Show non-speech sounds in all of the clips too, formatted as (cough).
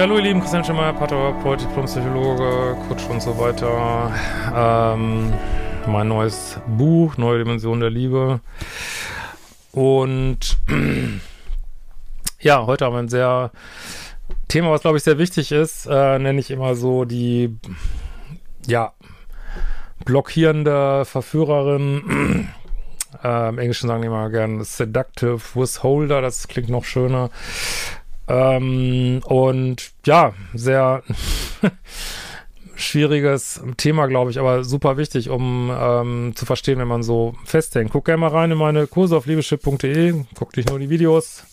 Ja, hallo ihr Lieben, Christian Schemmer, Paartherapeut, Diplompsychologe, Coach und so weiter. Ähm, mein neues Buch, Neue Dimension der Liebe. Und (clears throat) ja, heute haben wir ein sehr Thema, was glaube ich sehr wichtig ist, äh, nenne ich immer so die, ja, blockierende Verführerin. (clears throat) Äh, Im Englischen sagen die immer gerne Seductive Withholder, das klingt noch schöner. Ähm, und ja, sehr (laughs) schwieriges Thema, glaube ich, aber super wichtig, um ähm, zu verstehen, wenn man so festhängt. Guck gerne mal rein in meine Kurse auf liebeschip.de, guck dich nur die Videos.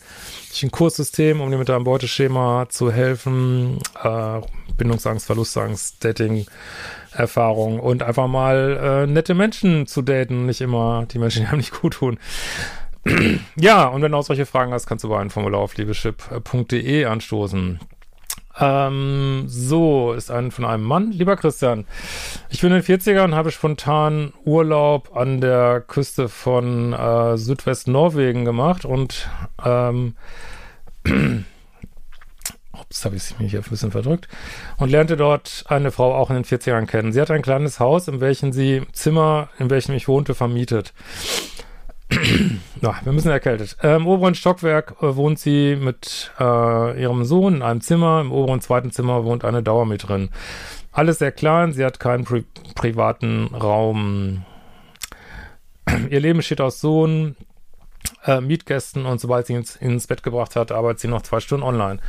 Ich ein Kurssystem, um dir mit deinem Beuteschema zu helfen. Äh, Bindungsangst, Verlustangst, Dating, Erfahrung und einfach mal äh, nette Menschen zu daten, nicht immer die Menschen, die einem nicht gut tun. (clears throat) ja, und wenn du auch solche Fragen hast, kannst du bei einem Formular auf liebeschip.de anstoßen. Ähm, so, ist ein von einem Mann. Lieber Christian, ich bin in den 40ern, habe spontan Urlaub an der Küste von äh, Südwest-Norwegen gemacht und ähm, (clears throat) ups, habe ich mich hier ein bisschen verdrückt, und lernte dort eine Frau auch in den 40ern kennen. Sie hat ein kleines Haus, in welchem sie Zimmer, in welchem ich wohnte, vermietet. (clears throat) ja, wir müssen erkältet. Äh, Im oberen Stockwerk äh, wohnt sie mit äh, ihrem Sohn in einem Zimmer. Im oberen zweiten Zimmer wohnt eine Dauermieterin. Alles sehr klein, sie hat keinen pri privaten Raum. (clears throat) Ihr Leben besteht aus Sohn, äh, Mietgästen und sobald sie ihn ins, Bett gebracht hat, arbeitet sie noch zwei Stunden online.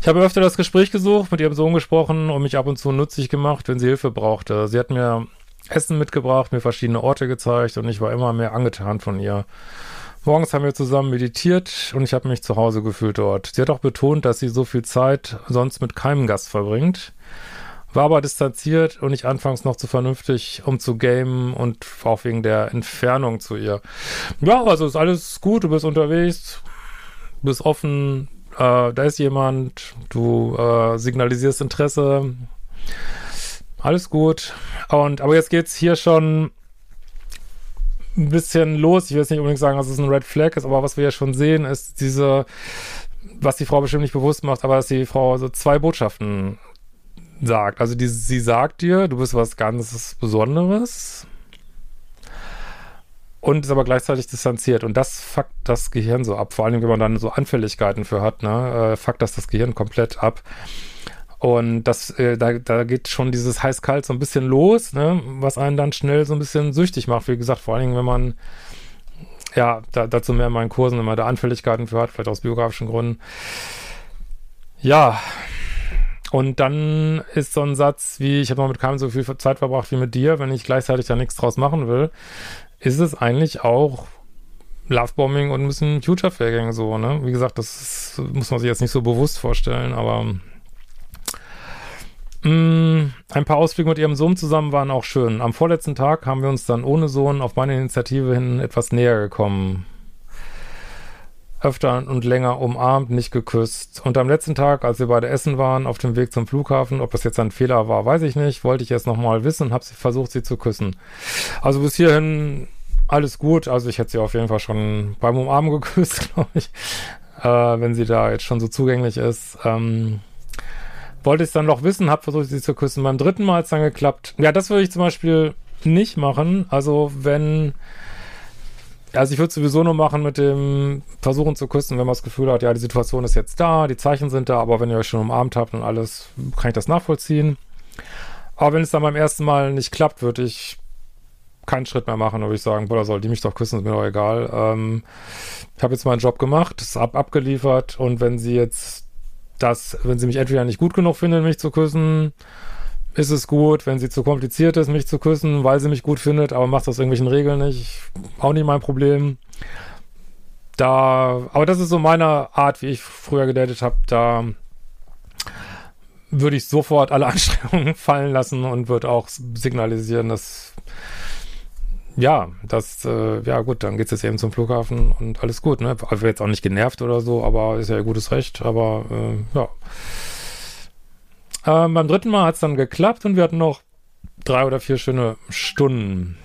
Ich habe öfter das Gespräch gesucht, mit ihrem Sohn gesprochen und mich ab und zu nützlich gemacht, wenn sie Hilfe brauchte. Sie hat mir Essen mitgebracht, mir verschiedene Orte gezeigt und ich war immer mehr angetan von ihr. Morgens haben wir zusammen meditiert und ich habe mich zu Hause gefühlt dort. Sie hat auch betont, dass sie so viel Zeit sonst mit keinem Gast verbringt. War aber distanziert und nicht anfangs noch zu vernünftig, um zu gamen und auch wegen der Entfernung zu ihr. Ja, also ist alles gut, du bist unterwegs, du bist offen, äh, da ist jemand, du äh, signalisierst Interesse, alles gut. Und aber jetzt geht's hier schon ein bisschen los. Ich will jetzt nicht unbedingt sagen, dass es ein Red Flag ist, aber was wir ja schon sehen, ist diese, was die Frau bestimmt nicht bewusst macht, aber dass die Frau so zwei Botschaften sagt. Also die, sie sagt dir, du bist was ganz Besonderes und ist aber gleichzeitig distanziert. Und das fuckt das Gehirn so ab. Vor allem, wenn man dann so Anfälligkeiten für hat, ne, äh, fuckt das das Gehirn komplett ab. Und das, äh, da, da geht schon dieses heiß-kalt so ein bisschen los, ne, was einen dann schnell so ein bisschen süchtig macht. Wie gesagt, vor allen Dingen, wenn man, ja, da, dazu mehr in meinen Kursen, wenn man da Anfälligkeiten für hat, vielleicht aus biografischen Gründen. Ja, und dann ist so ein Satz wie, ich habe noch mit keinem so viel Zeit verbracht wie mit dir, wenn ich gleichzeitig da nichts draus machen will, ist es eigentlich auch Lovebombing und ein bisschen Future-Faking so, ne? Wie gesagt, das ist, muss man sich jetzt nicht so bewusst vorstellen, aber ein paar Ausflüge mit ihrem Sohn zusammen waren auch schön. Am vorletzten Tag haben wir uns dann ohne Sohn auf meine Initiative hin etwas näher gekommen. Öfter und länger umarmt, nicht geküsst. Und am letzten Tag, als wir beide essen waren, auf dem Weg zum Flughafen, ob das jetzt ein Fehler war, weiß ich nicht, wollte ich es nochmal wissen und habe versucht, sie zu küssen. Also bis hierhin alles gut. Also ich hätte sie auf jeden Fall schon beim Umarmen (laughs) geküsst, glaube ich, äh, wenn sie da jetzt schon so zugänglich ist. Ähm, wollte ich es dann noch wissen, habe versucht, sie zu küssen. Beim dritten Mal hat es dann geklappt. Ja, das würde ich zum Beispiel nicht machen. Also wenn, also ich würde sowieso nur machen mit dem Versuchen zu küssen, wenn man das Gefühl hat, ja, die Situation ist jetzt da, die Zeichen sind da, aber wenn ihr euch schon umarmt habt und alles, kann ich das nachvollziehen. Aber wenn es dann beim ersten Mal nicht klappt, würde ich keinen Schritt mehr machen, würde ich sagen, boah, soll die mich doch küssen, ist mir doch egal. Ähm, ich habe jetzt meinen Job gemacht, es ab abgeliefert und wenn sie jetzt dass, wenn sie mich entweder nicht gut genug findet, mich zu küssen, ist es gut. Wenn sie zu kompliziert ist, mich zu küssen, weil sie mich gut findet, aber macht das irgendwelchen Regeln nicht, auch nicht mein Problem. Da, aber das ist so meine Art, wie ich früher gedatet habe. Da würde ich sofort alle (laughs) Anstrengungen fallen lassen und würde auch signalisieren, dass ja, das, äh, ja gut, dann geht's jetzt eben zum Flughafen und alles gut, ne? Also jetzt auch nicht genervt oder so, aber ist ja ihr gutes Recht, aber äh, ja. Ähm, beim dritten Mal hat's dann geklappt und wir hatten noch drei oder vier schöne Stunden.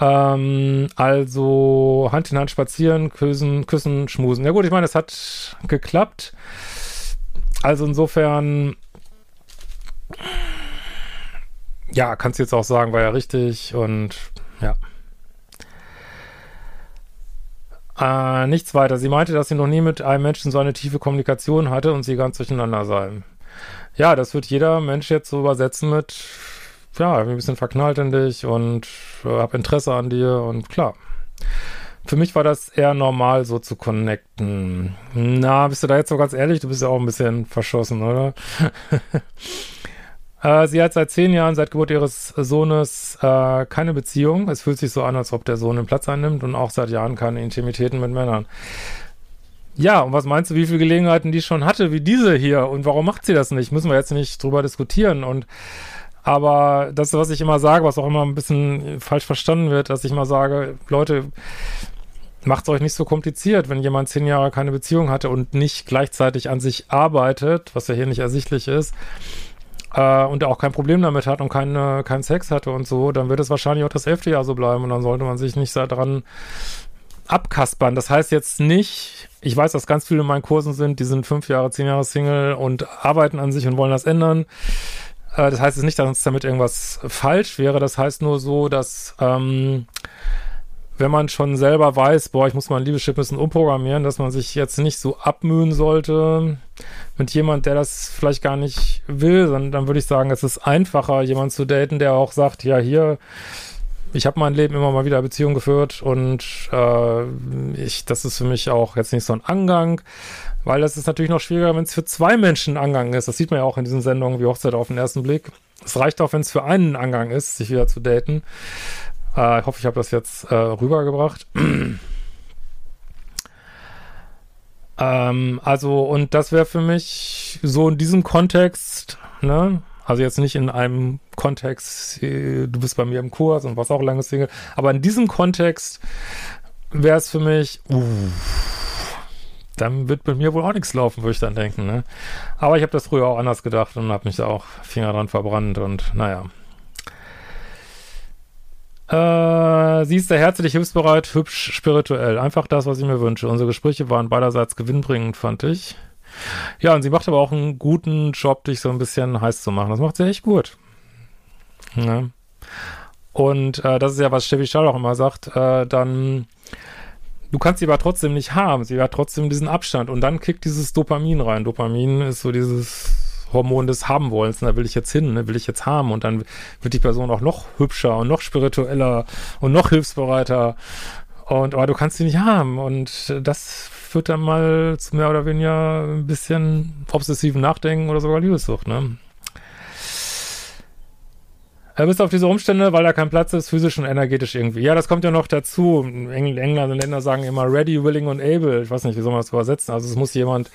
Ähm, also Hand in Hand spazieren, küssen, küssen, schmusen. Ja gut, ich meine, es hat geklappt. also insofern, ja, kannst du jetzt auch sagen, war ja richtig und ja. Äh, nichts weiter. Sie meinte, dass sie noch nie mit einem Menschen so eine tiefe Kommunikation hatte und sie ganz durcheinander sei. Ja, das wird jeder Mensch jetzt so übersetzen mit, ja, ein bisschen verknallt in dich und äh, hab Interesse an dir und klar. Für mich war das eher normal, so zu connecten. Na, bist du da jetzt so ganz ehrlich? Du bist ja auch ein bisschen verschossen, oder? (laughs) äh, sie hat seit zehn Jahren, seit Geburt ihres Sohnes, äh, keine Beziehung. Es fühlt sich so an, als ob der Sohn den Platz einnimmt und auch seit Jahren keine Intimitäten mit Männern. Ja, und was meinst du, wie viele Gelegenheiten die schon hatte, wie diese hier? Und warum macht sie das nicht? Müssen wir jetzt nicht drüber diskutieren. Und aber das, was ich immer sage, was auch immer ein bisschen falsch verstanden wird, dass ich immer sage, Leute, macht es euch nicht so kompliziert, wenn jemand zehn Jahre keine Beziehung hatte und nicht gleichzeitig an sich arbeitet, was ja hier nicht ersichtlich ist, äh, und auch kein Problem damit hat und keine, keinen Sex hatte und so, dann wird es wahrscheinlich auch das elfte Jahr so bleiben und dann sollte man sich nicht daran abkaspern. Das heißt jetzt nicht, ich weiß, dass ganz viele in meinen Kursen sind, die sind fünf Jahre, zehn Jahre Single und arbeiten an sich und wollen das ändern. Äh, das heißt jetzt nicht, dass uns damit irgendwas falsch wäre. Das heißt nur so, dass ähm, wenn man schon selber weiß, boah, ich muss mein Liebeschip ein bisschen umprogrammieren, dass man sich jetzt nicht so abmühen sollte mit jemand, der das vielleicht gar nicht will, sondern dann würde ich sagen, es ist einfacher, jemanden zu daten, der auch sagt, ja, hier, ich habe mein Leben immer mal wieder Beziehungen geführt und äh, ich, das ist für mich auch jetzt nicht so ein Angang, weil das ist natürlich noch schwieriger, wenn es für zwei Menschen ein Angang ist. Das sieht man ja auch in diesen Sendungen wie Hochzeit auf den ersten Blick. Es reicht auch, wenn es für einen Angang ist, sich wieder zu daten. Äh, ich hoffe, ich habe das jetzt äh, rübergebracht. (clears throat) ähm, also, und das wäre für mich so in diesem Kontext, ne? Also jetzt nicht in einem Kontext, äh, du bist bei mir im Kurs und was auch lange Single, aber in diesem Kontext wäre es für mich, uh, dann wird bei mir wohl auch nichts laufen, würde ich dann denken. Ne? Aber ich habe das früher auch anders gedacht und habe mich da auch Finger dran verbrannt und naja. Äh, sie ist sehr herzlich, hilfsbereit, hübsch, spirituell. Einfach das, was ich mir wünsche. Unsere Gespräche waren beiderseits gewinnbringend, fand ich. Ja, und sie macht aber auch einen guten Job, dich so ein bisschen heiß zu machen. Das macht sie echt gut. Ja. Und äh, das ist ja, was Steffi Schall auch immer sagt, äh, dann, du kannst sie aber trotzdem nicht haben. Sie hat trotzdem diesen Abstand. Und dann kickt dieses Dopamin rein. Dopamin ist so dieses Hormon des Haben-Wollens. Da will ich jetzt hin, ne? will ich jetzt haben. Und dann wird die Person auch noch hübscher und noch spiritueller und noch hilfsbereiter. Und, aber du kannst sie nicht haben. Und das führt dann mal zu mehr oder weniger ein bisschen obsessiven Nachdenken oder sogar Liebessucht, ne? Er bist auf diese Umstände, weil da kein Platz ist, physisch und energetisch irgendwie. Ja, das kommt ja noch dazu. Engl England und Länder sagen immer ready, willing und able. Ich weiß nicht, wie soll man das übersetzen? Also es muss jemand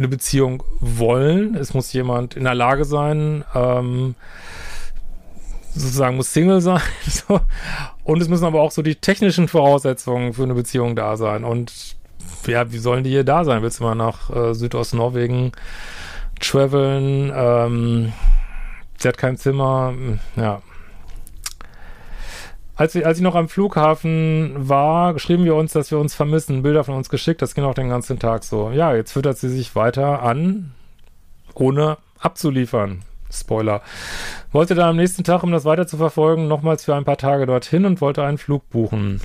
eine Beziehung wollen. Es muss jemand in der Lage sein, ähm, sozusagen muss Single sein. (laughs) So. Und es müssen aber auch so die technischen Voraussetzungen für eine Beziehung da sein. Und ja, wie sollen die hier da sein? Willst du mal nach äh, Südost-Norwegen traveln? Ähm, sie hat kein Zimmer. Ja. Als, wir, als ich noch am Flughafen war, schrieben wir uns, dass wir uns vermissen. Bilder von uns geschickt. Das ging auch den ganzen Tag so. Ja, jetzt füttert sie sich weiter an, ohne abzuliefern. Spoiler. Wollte dann am nächsten Tag, um das weiter zu verfolgen, nochmals für ein paar Tage dorthin und wollte einen Flug buchen.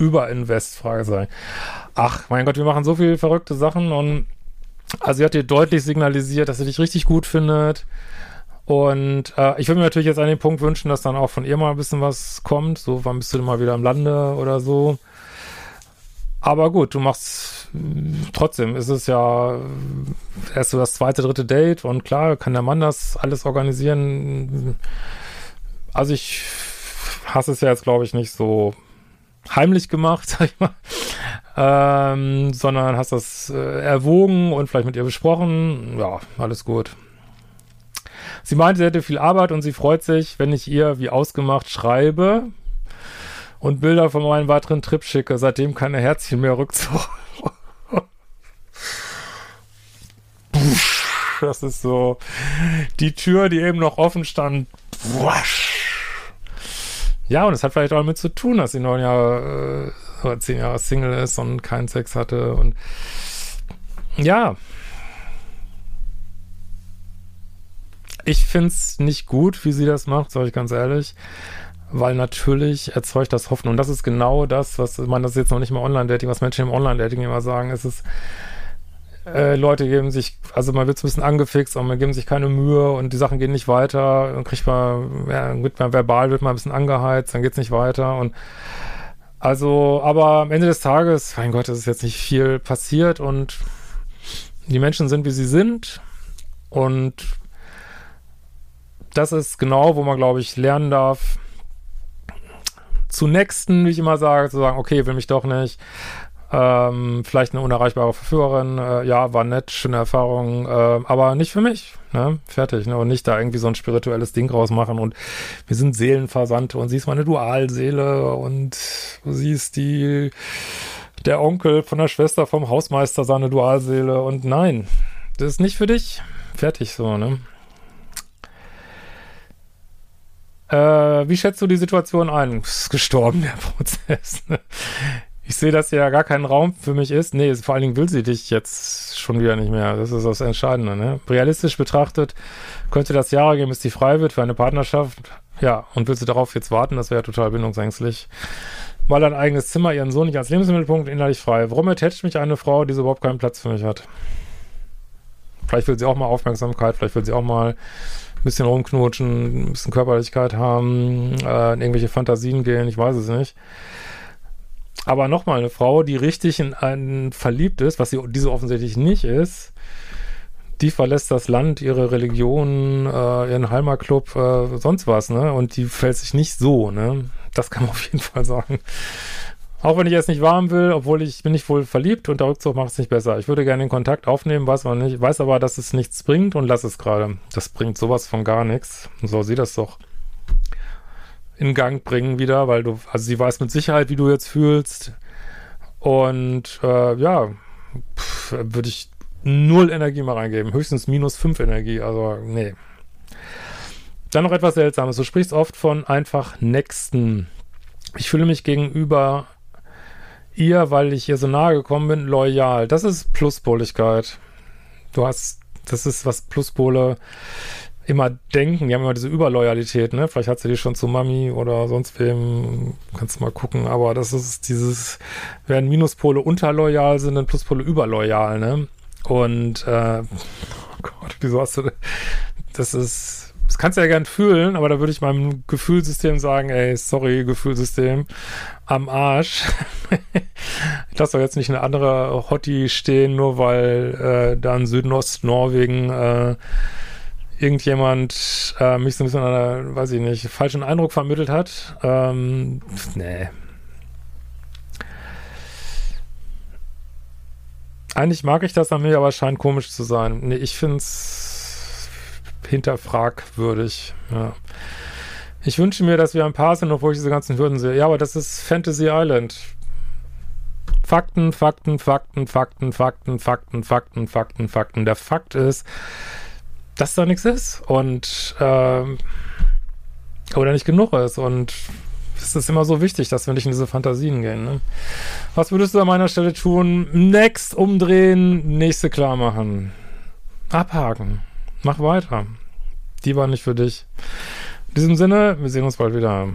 Über Invest, Fragezeichen. Ach, mein Gott, wir machen so viele verrückte Sachen und also sie hat dir deutlich signalisiert, dass sie dich richtig gut findet. Und äh, ich würde mir natürlich jetzt an den Punkt wünschen, dass dann auch von ihr mal ein bisschen was kommt. So, wann bist du denn mal wieder im Lande oder so. Aber gut, du machst trotzdem ist es ja erst so das zweite, dritte Date und klar kann der Mann das alles organisieren. Also ich hasse es ja jetzt, glaube ich, nicht so heimlich gemacht, (laughs) sag ich mal, ähm, sondern hast das äh, erwogen und vielleicht mit ihr besprochen. Ja, alles gut. Sie meinte, sie hätte viel Arbeit und sie freut sich, wenn ich ihr wie ausgemacht schreibe und Bilder von meinem weiteren Trip schicke. Seitdem keine Herzchen mehr Rückzug. das ist so die Tür, die eben noch offen stand. Ja, und es hat vielleicht auch damit zu tun, dass sie neun Jahre äh, oder zehn Jahre Single ist und keinen Sex hatte und ja, Ich finde es nicht gut, wie sie das macht, sage ich ganz ehrlich. Weil natürlich erzeugt das Hoffnung. Und das ist genau das, was, man das ist jetzt noch nicht mal Online-Dating, was Menschen im Online-Dating immer sagen. Es ist, äh, Leute geben sich, also man wird ein bisschen angefixt und man geben sich keine Mühe und die Sachen gehen nicht weiter und kriegt man, ja, wird man verbal, wird man ein bisschen angeheizt, dann geht's nicht weiter und also, aber am Ende des Tages, mein Gott, es ist jetzt nicht viel passiert und die Menschen sind, wie sie sind und das ist genau, wo man, glaube ich, lernen darf, zu Nächsten, wie ich immer sage, zu sagen, okay, will mich doch nicht, ähm, vielleicht eine unerreichbare Verführerin, äh, ja, war nett, schöne Erfahrung, äh, aber nicht für mich, ne? Fertig, ne? Und nicht da irgendwie so ein spirituelles Ding rausmachen und wir sind Seelenversandte und sie ist meine Dualseele und du siehst die, der Onkel von der Schwester vom Hausmeister seine Dualseele und nein, das ist nicht für dich. Fertig so, ne? Äh, wie schätzt du die Situation ein? Ist gestorben, der (laughs) Prozess. Ne? ich sehe, dass ja gar kein Raum für mich ist. Nee, vor allen Dingen will sie dich jetzt schon wieder nicht mehr. Das ist das Entscheidende. Ne? Realistisch betrachtet könnte das Jahre geben, bis die frei wird für eine Partnerschaft. Ja, und will sie darauf jetzt warten? Das wäre total bindungsängstlich. Mal ein eigenes Zimmer, ihren Sohn nicht als Lebensmittelpunkt, innerlich frei. Warum ertätscht mich eine Frau, die so überhaupt keinen Platz für mich hat? Vielleicht will sie auch mal Aufmerksamkeit, vielleicht will sie auch mal bisschen rumknutschen, ein bisschen Körperlichkeit haben, äh, in irgendwelche Fantasien gehen, ich weiß es nicht. Aber nochmal, eine Frau, die richtig in einen verliebt ist, was sie diese offensichtlich nicht ist, die verlässt das Land, ihre Religion, äh, ihren Heimatclub, äh, sonst was, ne? Und die fällt sich nicht so, ne? Das kann man auf jeden Fall sagen. Auch wenn ich jetzt nicht warm will, obwohl ich bin nicht wohl verliebt und der Rückzug macht es nicht besser. Ich würde gerne den Kontakt aufnehmen, weiß aber nicht, weiß aber, dass es nichts bringt und lass es gerade. Das bringt sowas von gar nichts. So, sieh das doch in Gang bringen wieder, weil du, also sie weiß mit Sicherheit, wie du jetzt fühlst. Und äh, ja, würde ich null Energie mal reingeben. Höchstens minus fünf Energie. Also, nee. Dann noch etwas Seltsames. Du sprichst oft von einfach Nächsten. Ich fühle mich gegenüber ihr, weil ich ihr so nahe gekommen bin, loyal. Das ist Pluspoligkeit. Du hast, das ist was Pluspole immer denken, die haben immer diese Überloyalität, ne? Vielleicht hat sie die schon zu Mami oder sonst wem, kannst mal gucken, aber das ist dieses, während Minuspole unterloyal sind, dann Pluspole überloyal, ne? Und, äh, oh Gott, wieso hast du, das ist, das kannst du ja gern fühlen, aber da würde ich meinem Gefühlsystem sagen, ey, sorry, Gefühlsystem, am Arsch. (laughs) ich lasse doch jetzt nicht eine andere Hottie stehen, nur weil äh, da in Südnost-Norwegen äh, irgendjemand äh, mich so ein bisschen einer, weiß ich nicht, falschen Eindruck vermittelt hat. Ähm, nee. Eigentlich mag ich das an mir, aber es scheint komisch zu sein. Nee, ich finde es hinterfragwürdig, ja. Ich wünsche mir, dass wir ein Paar sind, obwohl ich diese ganzen Hürden sehe. Ja, aber das ist Fantasy Island. Fakten, Fakten, Fakten, Fakten, Fakten, Fakten, Fakten, Fakten, Fakten. Der Fakt ist, dass da nichts ist und ähm, oder nicht genug ist und es ist immer so wichtig, dass wir nicht in diese Fantasien gehen. Ne? Was würdest du an meiner Stelle tun? Next umdrehen, nächste klar machen. Abhaken. Mach weiter. Die war nicht für dich. In diesem Sinne, wir sehen uns bald wieder.